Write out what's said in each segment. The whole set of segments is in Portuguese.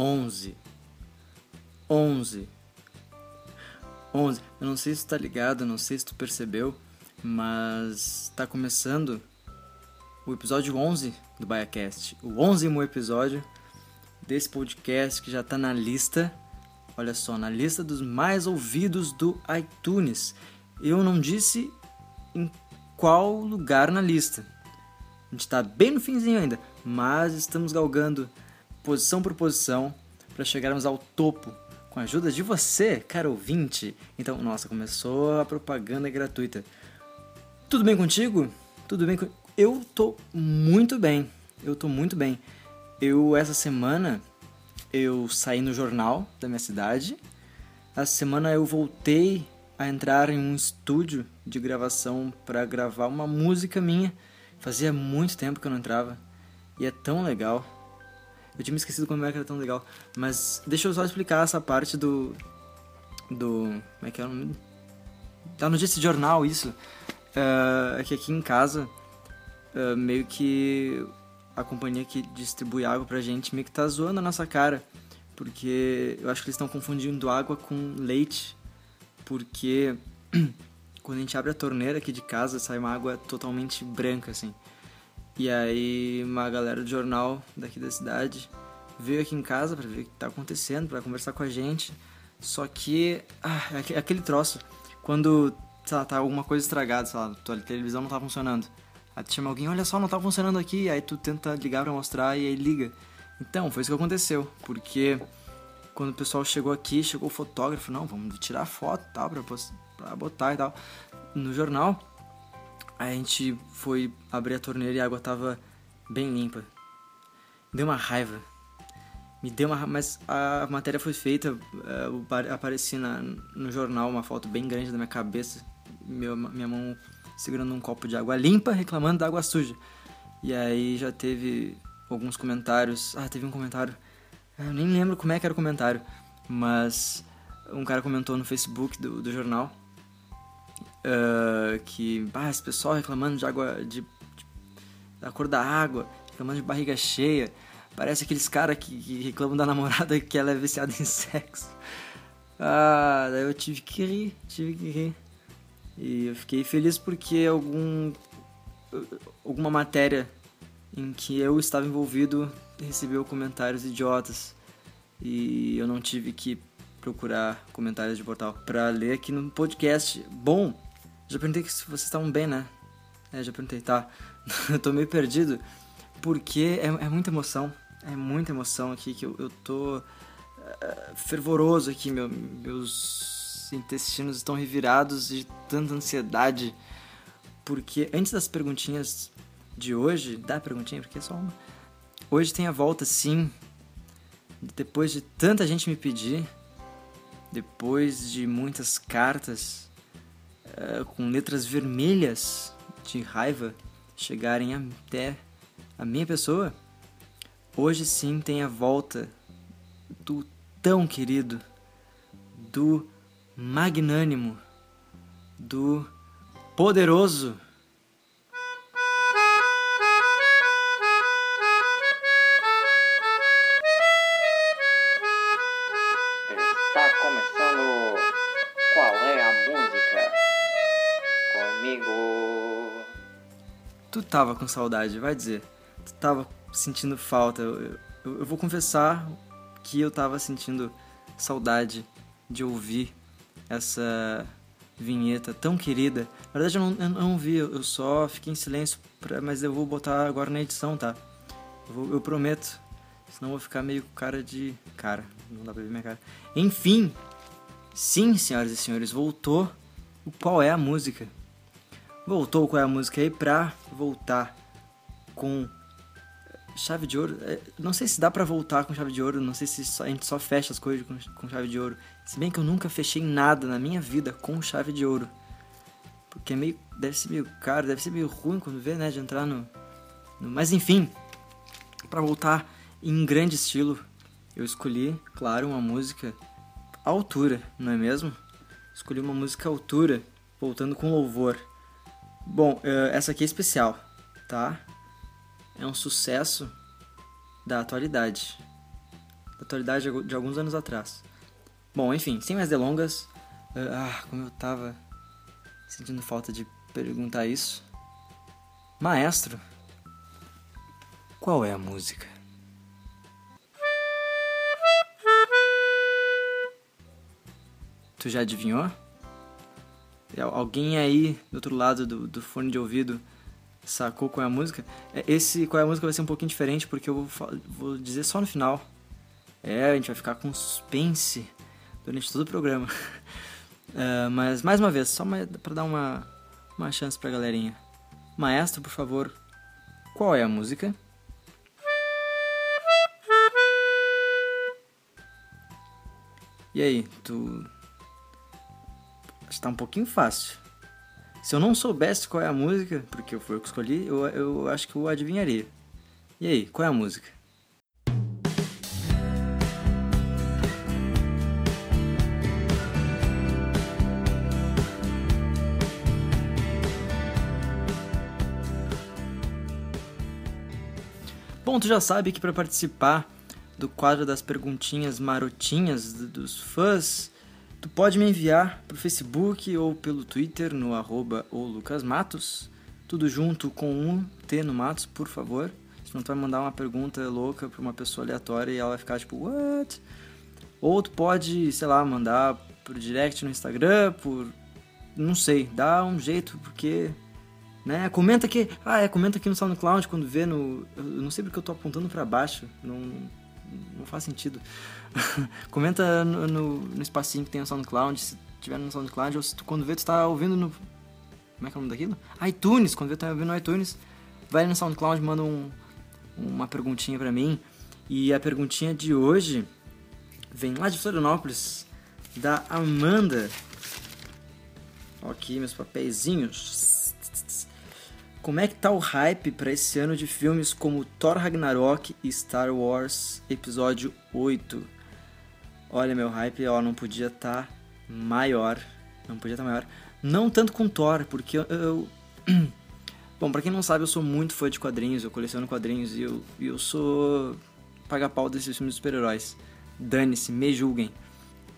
11, 11, 11, 11. Eu não sei se tá ligado, não sei se tu percebeu, mas tá começando o episódio 11 do BaiaCast. O 11 episódio desse podcast que já tá na lista, olha só, na lista dos mais ouvidos do iTunes. Eu não disse em qual lugar na lista. A gente tá bem no finzinho ainda, mas estamos galgando posição por posição para chegarmos ao topo com a ajuda de você, caro ouvinte. Então, nossa, começou a propaganda gratuita. Tudo bem contigo? Tudo bem? Eu tô muito bem. Eu tô muito bem. Eu essa semana eu saí no jornal da minha cidade. Essa semana eu voltei a entrar em um estúdio de gravação para gravar uma música minha Fazia muito tempo que eu não entrava. E é tão legal. Eu tinha me esquecido como é que era tão legal. Mas deixa eu só explicar essa parte do. Do. Como é que é o nome? Da notícia de jornal, isso. Uh, é que aqui em casa, uh, meio que a companhia que distribui água pra gente meio que tá zoando a nossa cara. Porque eu acho que eles estão confundindo água com leite. Porque quando a gente abre a torneira aqui de casa, sai uma água totalmente branca, assim. E aí uma galera do jornal daqui da cidade veio aqui em casa para ver o que tá acontecendo, para conversar com a gente. Só que, ah, é aquele troço, quando lá, tá alguma coisa estragada, sei lá, tua televisão não tá funcionando. Aí tu chama alguém, olha só, não tá funcionando aqui, aí tu tenta ligar para mostrar e aí liga. Então, foi isso que aconteceu, porque quando o pessoal chegou aqui, chegou o fotógrafo, não, vamos tirar foto tal, pra botar e tal, no jornal. A gente foi abrir a torneira e a água tava bem limpa. Deu uma raiva. Me deu uma mas a matéria foi feita, eu eh, apareci na, no jornal uma foto bem grande da minha cabeça, meu, minha mão segurando um copo de água limpa, reclamando da água suja. E aí já teve alguns comentários. Ah, teve um comentário eu nem lembro como é que era o comentário, mas um cara comentou no Facebook do, do jornal uh, que ah, esse pessoal reclamando de água, de, de, da cor da água, reclamando de barriga cheia. Parece aqueles caras que, que, reclamam da namorada que ela é viciada em sexo. Ah, daí eu tive que rir, tive que rir. E eu fiquei feliz porque algum alguma matéria em que eu estava envolvido recebeu comentários idiotas e eu não tive que procurar comentários de portal para ler aqui no podcast. Bom, já perguntei se vocês estavam bem, né? É, já perguntei, tá. eu tô meio perdido porque é, é, muita emoção, é muita emoção aqui que eu, eu tô uh, fervoroso aqui, meu, meus intestinos estão revirados de tanta ansiedade. Porque antes das perguntinhas de hoje, dá perguntinha porque é só uma Hoje tem a volta, sim. Depois de tanta gente me pedir, depois de muitas cartas uh, com letras vermelhas de raiva chegarem até a minha pessoa, hoje sim tem a volta do tão querido, do magnânimo, do poderoso tava com saudade, vai dizer. Tava sentindo falta. Eu, eu, eu, vou confessar que eu tava sentindo saudade de ouvir essa vinheta tão querida. Na verdade, eu não, eu não vi, eu só fiquei em silêncio, pra, mas eu vou botar agora na edição, tá? Eu, vou, eu prometo. Senão eu vou ficar meio cara de. Cara, não dá pra ver minha cara. Enfim, sim, senhoras e senhores, voltou o Qual é a Música voltou com a música aí pra voltar com chave de ouro. É, não sei se dá pra voltar com chave de ouro, não sei se a gente só fecha as coisas com, com chave de ouro. Se bem que eu nunca fechei nada na minha vida com chave de ouro. Porque é meio. Deve ser meio caro, deve ser meio ruim quando vê, né? De entrar no. no mas enfim, para voltar em grande estilo, eu escolhi, claro, uma música à altura, não é mesmo? Escolhi uma música à altura, voltando com louvor. Bom, eh, essa aqui é especial, tá? É um sucesso da atualidade. Da atualidade de alguns anos atrás. Bom, enfim, sem mais delongas. Ah, como eu tava sentindo falta de perguntar isso. Maestro, qual é a música? Tu já adivinhou? Alguém aí do outro lado do, do fone de ouvido sacou qual é a música? É, esse qual é a música vai ser um pouquinho diferente porque eu vou, vou dizer só no final. É, a gente vai ficar com suspense durante todo o programa. uh, mas mais uma vez, só para dar uma, uma chance pra galerinha. Maestro, por favor, qual é a música? E aí, tu. Está um pouquinho fácil. Se eu não soubesse qual é a música, porque foi eu que escolhi, eu, eu acho que eu adivinharia. E aí, qual é a música? Bom, tu já sabe que para participar do quadro das perguntinhas marotinhas dos fãs, tu pode me enviar pro Facebook ou pelo Twitter no arroba lucasmatos, tudo junto com um T no Matos, por favor. Senão tu vai mandar uma pergunta louca pra uma pessoa aleatória e ela vai ficar tipo, what? Ou tu pode, sei lá, mandar por direct no Instagram, por... não sei, dá um jeito, porque né? Comenta aqui, ah, é, comenta aqui no SoundCloud quando vê no. Eu não sei porque eu tô apontando para baixo, não, não faz sentido. comenta no, no, no, espacinho que tem no SoundCloud, se tiver no SoundCloud, ou se tu, quando vê tu tá ouvindo no. Como é que é o nome daquilo? iTunes, quando vê tu tá ouvindo no iTunes, vai no SoundCloud, manda um, uma perguntinha para mim. E a perguntinha de hoje vem lá de Florianópolis, da Amanda. Aqui meus papeizinhos. Como é que tá o hype para esse ano de filmes como Thor Ragnarok e Star Wars Episódio 8? Olha, meu hype, ó, não podia estar tá maior. Não podia estar tá maior. Não tanto com Thor, porque eu... eu... Bom, pra quem não sabe, eu sou muito fã de quadrinhos, eu coleciono quadrinhos e eu, eu sou paga-pau desses filmes de super-heróis. Dane-se, me julguem.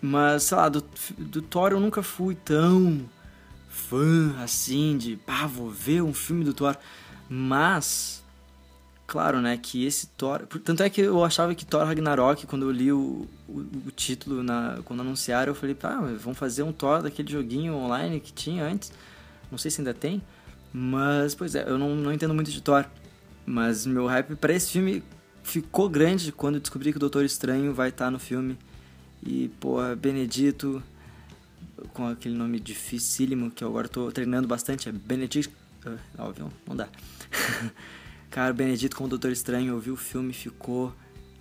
Mas, sei lá, do, do Thor eu nunca fui tão fã, assim, de, pá, vou ver um filme do Thor. Mas, claro, né, que esse Thor... Tanto é que eu achava que Thor Ragnarok, quando eu li o, o, o título, na, quando anunciaram, eu falei, pá, vamos fazer um Thor daquele joguinho online que tinha antes. Não sei se ainda tem. Mas, pois é, eu não, não entendo muito de Thor. Mas meu hype para esse filme ficou grande quando eu descobri que o Doutor Estranho vai estar tá no filme. E, pô, Benedito, com aquele nome dificílimo que eu agora tô treinando bastante, é Benedict. Uh, óbvio, não dá. Cara, Benedito como Doutor Estranho, eu vi o filme ficou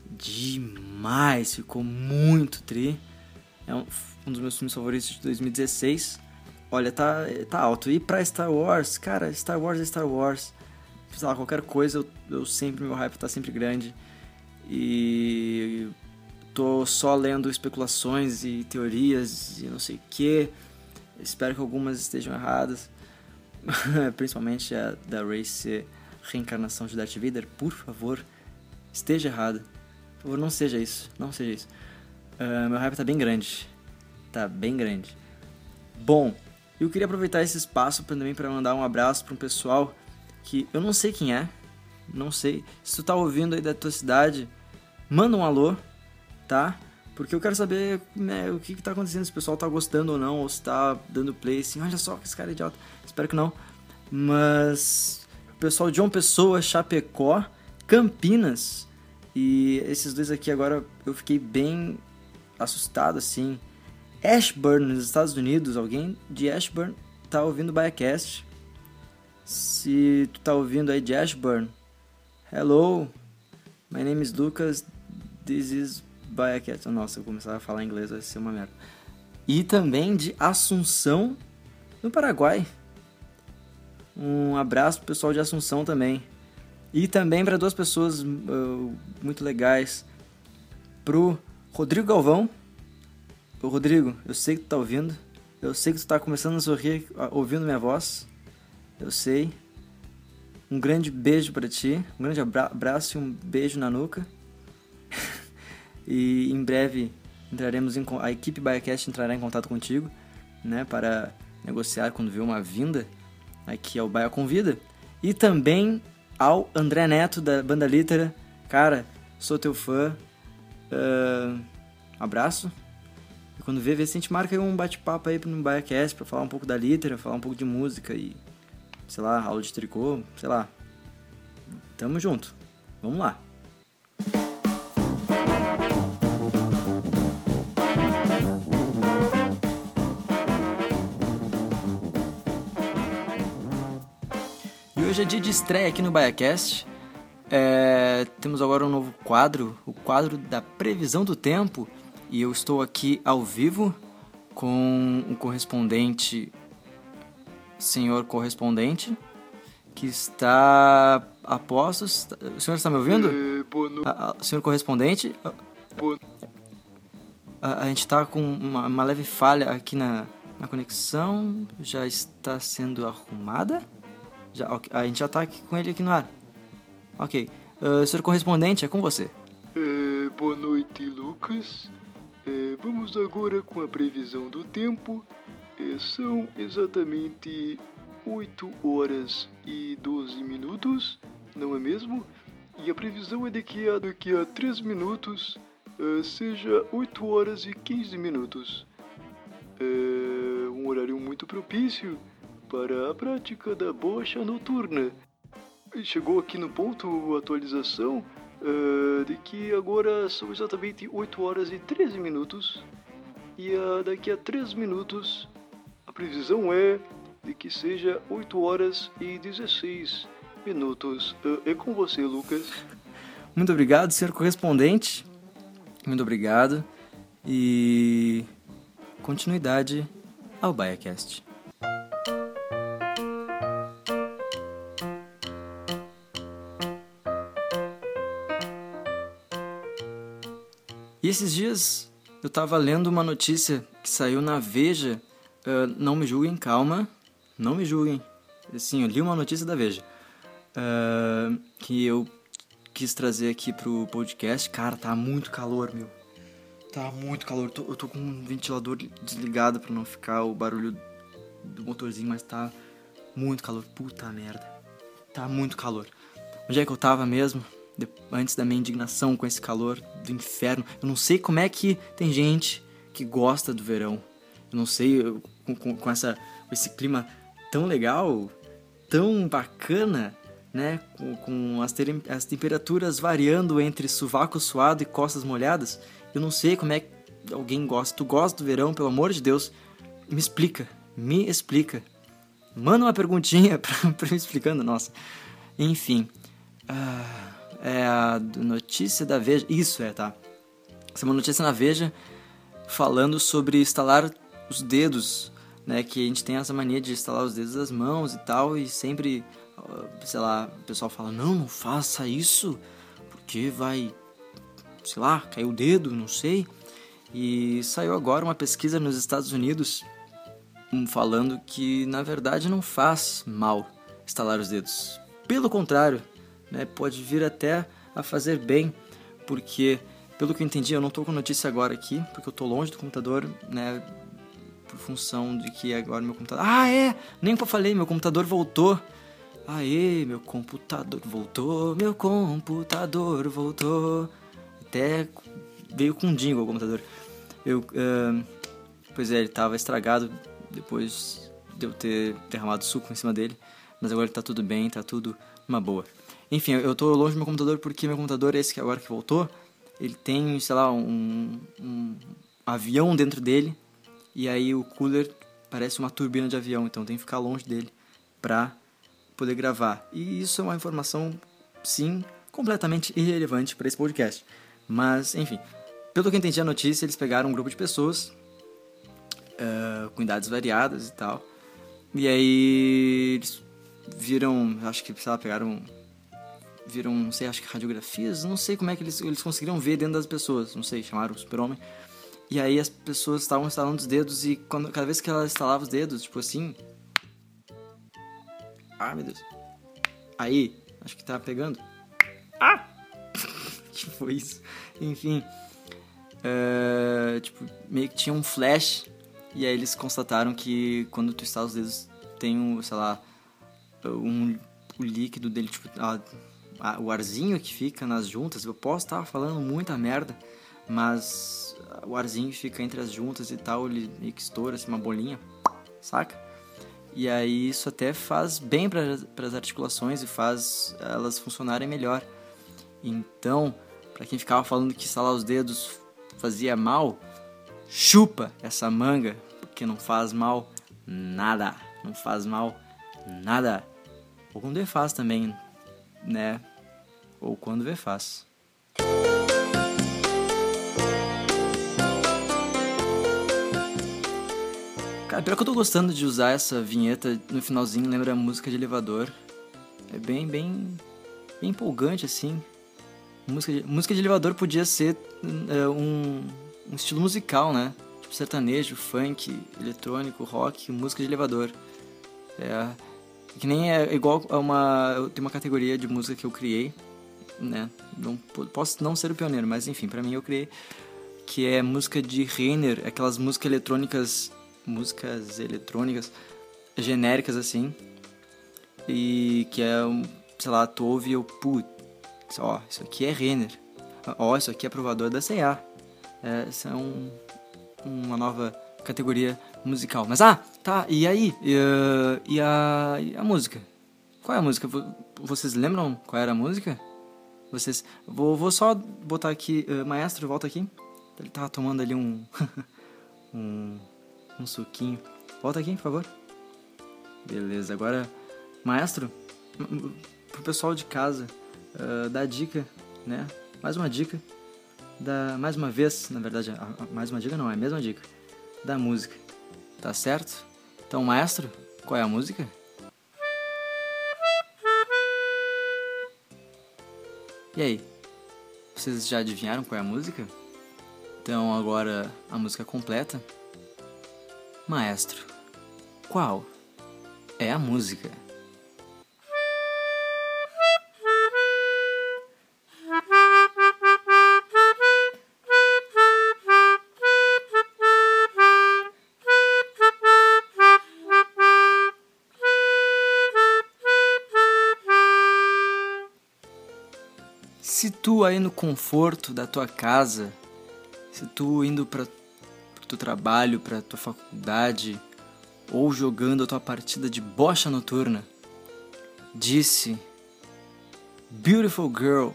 demais, ficou muito tri. É um, um dos meus filmes favoritos de 2016. Olha, tá, tá alto. E pra Star Wars, cara, Star Wars é Star Wars. Sei lá, qualquer coisa, eu, eu sempre, meu hype tá sempre grande. E tô só lendo especulações e teorias e não sei o que. Espero que algumas estejam erradas. Principalmente a da Ray ser reencarnação de Darth Vader. Por favor, esteja errada. Por favor, não seja isso. Não seja isso. Uh, meu hype tá bem grande. Tá bem grande. Bom, eu queria aproveitar esse espaço também para mandar um abraço para um pessoal que eu não sei quem é. Não sei. Se tu tá ouvindo aí da tua cidade, manda um alô tá? Porque eu quero saber né, o que, que tá acontecendo, se o pessoal tá gostando ou não, ou se tá dando play assim, olha só que esse cara é idiota. Espero que não. Mas o pessoal de João Pessoa, Chapecó, Campinas. E esses dois aqui agora eu fiquei bem assustado assim. Ashburn, nos Estados Unidos, alguém de Ashburn tá ouvindo o Biacast. Se tu tá ouvindo aí de Ashburn, hello, my name is Lucas, this is Baiaquete. Nossa, eu começar a falar inglês vai ser uma merda. E também de Assunção, no Paraguai. Um abraço pro pessoal de Assunção também. E também para duas pessoas uh, muito legais. Pro Rodrigo Galvão. Ô Rodrigo, eu sei que tu tá ouvindo. Eu sei que tu tá começando a sorrir ouvindo minha voz. Eu sei. Um grande beijo para ti. Um grande abraço e um beijo na nuca. E em breve entraremos em, a equipe Biacast entrará em contato contigo, né, para negociar quando vier uma vinda aqui ao Baia Convida. E também ao André Neto da Banda Litera. Cara, sou teu fã. Uh, abraço. E quando vê, vê se a gente marca um bate-papo aí no BaiaCast pra falar um pouco da litera, falar um pouco de música e, sei lá, aula de tricô, sei lá. Tamo junto. Vamos lá. Hoje é dia de estreia aqui no BaiaCast. É, temos agora um novo quadro, o quadro da previsão do tempo e eu estou aqui ao vivo com o correspondente, senhor correspondente, que está a postos. O senhor está me ouvindo? É, a, a, senhor correspondente? A, a, gente está com uma, uma, leve falha aqui na, na conexão. Já está sendo arrumada? Já, a gente já está aqui com ele aqui no ar. Ok. Uh, senhor correspondente, é com você. É, boa noite, Lucas. É, vamos agora com a previsão do tempo. É, são exatamente 8 horas e 12 minutos, não é mesmo? E a previsão é de que daqui a 3 minutos seja 8 horas e 15 minutos. É um horário muito propício para a prática da bocha noturna. Chegou aqui no ponto atualização uh, de que agora são exatamente 8 horas e 13 minutos. E uh, daqui a 3 minutos a previsão é de que seja 8 horas e 16 minutos. Uh, é com você, Lucas. Muito obrigado, senhor correspondente. Muito obrigado. E continuidade ao BaiaCast. E esses dias eu tava lendo uma notícia que saiu na Veja. Uh, não me julguem, calma. Não me julguem. Sim, eu li uma notícia da Veja. Uh, que eu quis trazer aqui pro podcast. Cara, tá muito calor, meu. Tá muito calor. Eu tô, eu tô com um ventilador desligado pra não ficar o barulho do motorzinho, mas tá muito calor. Puta merda. Tá muito calor. Onde é que eu tava mesmo? Antes da minha indignação com esse calor do inferno. Eu não sei como é que tem gente que gosta do verão. Eu não sei, com, com, essa, esse clima tão legal, tão bacana, né? Com, com as, ter, as temperaturas variando entre sovaco suado e costas molhadas. Eu não sei como é que alguém gosta. Tu gosta do verão, pelo amor de Deus? Me explica, me explica. Manda uma perguntinha pra, pra me explicando, nossa. Enfim. Ah é notícia da Veja. Isso é, tá? Essa é uma notícia na Veja falando sobre instalar os dedos, né? Que a gente tem essa mania de instalar os dedos das mãos e tal, e sempre, sei lá, o pessoal fala: não, não faça isso, porque vai, sei lá, cair o dedo, não sei. E saiu agora uma pesquisa nos Estados Unidos hum, falando que na verdade não faz mal instalar os dedos. Pelo contrário, né, pode vir até a fazer bem, porque, pelo que eu entendi, eu não estou com notícia agora aqui, porque eu estou longe do computador, né, por função de que agora meu computador... Ah, é! Nem que eu falei, meu computador voltou. Aê, meu computador voltou, meu computador voltou. Até veio com um jingle o computador. Eu, uh, pois é, ele estava estragado depois de eu ter derramado suco em cima dele, mas agora ele tá tudo bem, tá tudo uma boa. Enfim, eu tô longe do meu computador porque meu computador, esse que agora que voltou, ele tem, sei lá, um, um avião dentro dele e aí o cooler parece uma turbina de avião, então tem que ficar longe dele pra poder gravar. E isso é uma informação, sim, completamente irrelevante para esse podcast. Mas, enfim, pelo que eu entendi a notícia, eles pegaram um grupo de pessoas uh, com idades variadas e tal. E aí eles viram, acho que, sei lá, pegaram viram, não sei, acho que radiografias, não sei como é que eles, eles conseguiram ver dentro das pessoas, não sei, chamaram o super-homem. E aí as pessoas estavam instalando os dedos e quando, cada vez que ela instalava os dedos, tipo assim... Ah, meu Deus. Aí, acho que tá pegando. Ah! tipo isso. Enfim, uh, tipo, meio que tinha um flash. E aí eles constataram que quando tu estala os dedos tem um, sei lá, um, o líquido dele, tipo, a, o arzinho que fica nas juntas. Eu posso estar falando muita merda, mas o arzinho fica entre as juntas e tal, ele que estoura assim, uma bolinha, saca? E aí isso até faz bem para as articulações e faz elas funcionarem melhor. Então, para quem ficava falando que estalar os dedos fazia mal, chupa essa manga, porque não faz mal nada, não faz mal nada. Ou quando vê faz também, né? Ou quando vê faz. Cara, pior que eu tô gostando de usar essa vinheta no finalzinho, lembra a música de elevador. É bem, bem, bem empolgante, assim. Música de, música de elevador podia ser uh, um, um estilo musical, né? Tipo sertanejo, funk, eletrônico, rock, música de elevador. É, que nem é igual a uma. Tem uma categoria de música que eu criei, né? Não, posso não ser o pioneiro, mas enfim, para mim eu criei. Que é música de Renner, aquelas músicas eletrônicas músicas eletrônicas genéricas assim. E que é, sei lá, tu ouve eu, putz, ó, isso aqui é Renner. Ó, isso aqui é provador da C&A. É, essa é um, uma nova categoria musical. Mas, ah, tá, e aí? E, e, a, e a música? Qual é a música? Vocês lembram qual era a música? Vocês... Vou, vou só botar aqui... Uh, maestro, volta aqui. Ele tava tomando ali um... um um suquinho. Volta aqui, por favor. Beleza, agora, maestro, pro pessoal de casa, uh, dá dica, né? Mais uma dica, da mais uma vez, na verdade, mais uma dica não, é a mesma dica, da música, tá certo? Então, maestro, qual é a música? E aí, vocês já adivinharam qual é a música? Então, agora a música completa. Maestro, qual é a música? Tu aí no conforto da tua casa, se tu indo para teu trabalho, para tua faculdade ou jogando a tua partida de bocha noturna, disse Beautiful Girl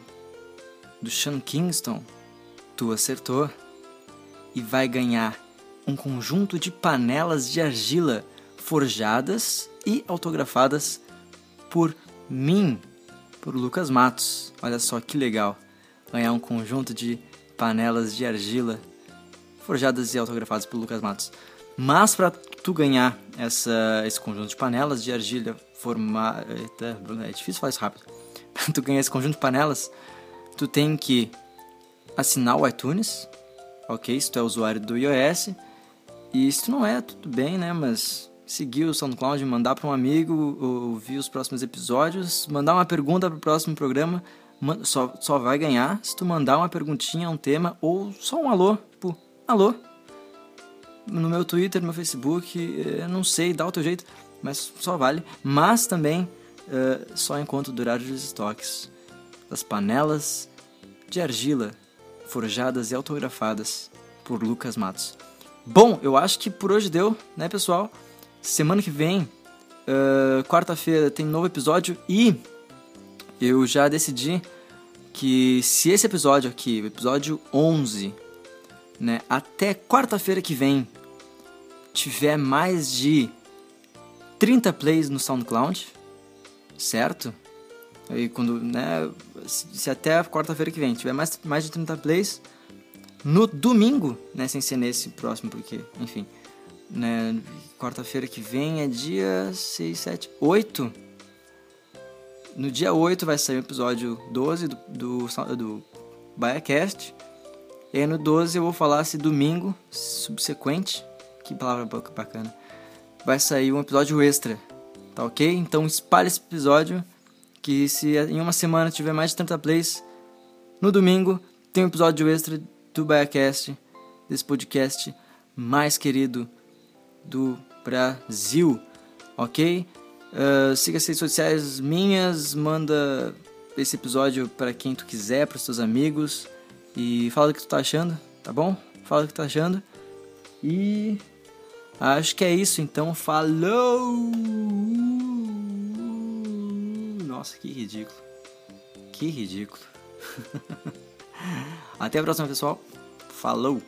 do Sean Kingston, tu acertou e vai ganhar um conjunto de panelas de argila forjadas e autografadas por mim, por Lucas Matos. Olha só que legal ganhar um conjunto de panelas de argila forjadas e autografadas pelo Lucas Matos. Mas para tu ganhar essa, esse conjunto de panelas de argila formada. É difícil falar isso rápido. Pra tu ganhar esse conjunto de panelas, tu tem que assinar o iTunes, ok? Se tu é usuário do iOS. E se tu não é, tudo bem, né? Mas seguir o SoundCloud, mandar para um amigo, ouvir os próximos episódios, mandar uma pergunta para o próximo programa, só, só vai ganhar se tu mandar uma perguntinha, um tema ou só um alô, tipo, alô. No meu Twitter, no meu Facebook, eh, não sei, dá o teu jeito, mas só vale. Mas também uh, só enquanto durar os estoques das panelas de argila forjadas e autografadas por Lucas Matos. Bom, eu acho que por hoje deu, né, pessoal? Semana que vem, uh, quarta-feira, tem novo episódio e eu já decidi que se esse episódio aqui, o episódio 11, né, até quarta-feira que vem tiver mais de 30 plays no SoundCloud, certo? E quando, né, se até quarta-feira que vem tiver mais, mais de 30 plays, no domingo, né, sem ser nesse próximo, porque, enfim, né, quarta-feira que vem é dia 6, 7, 8. No dia 8 vai sair o episódio 12 do, do, do BaiaCast. E aí no 12 eu vou falar se domingo subsequente, que palavra bacana, vai sair um episódio extra, tá ok? Então espalhe esse episódio, que se em uma semana tiver mais de 30 plays, no domingo tem um episódio extra do BaiaCast, desse podcast mais querido do Brasil, ok? Uh, siga as redes sociais minhas, manda esse episódio para quem tu quiser, para os teus amigos e fala o que tu tá achando, tá bom? Fala o que tu tá achando. E acho que é isso, então falou! Nossa, que ridículo. Que ridículo. Até a próxima, pessoal. Falou!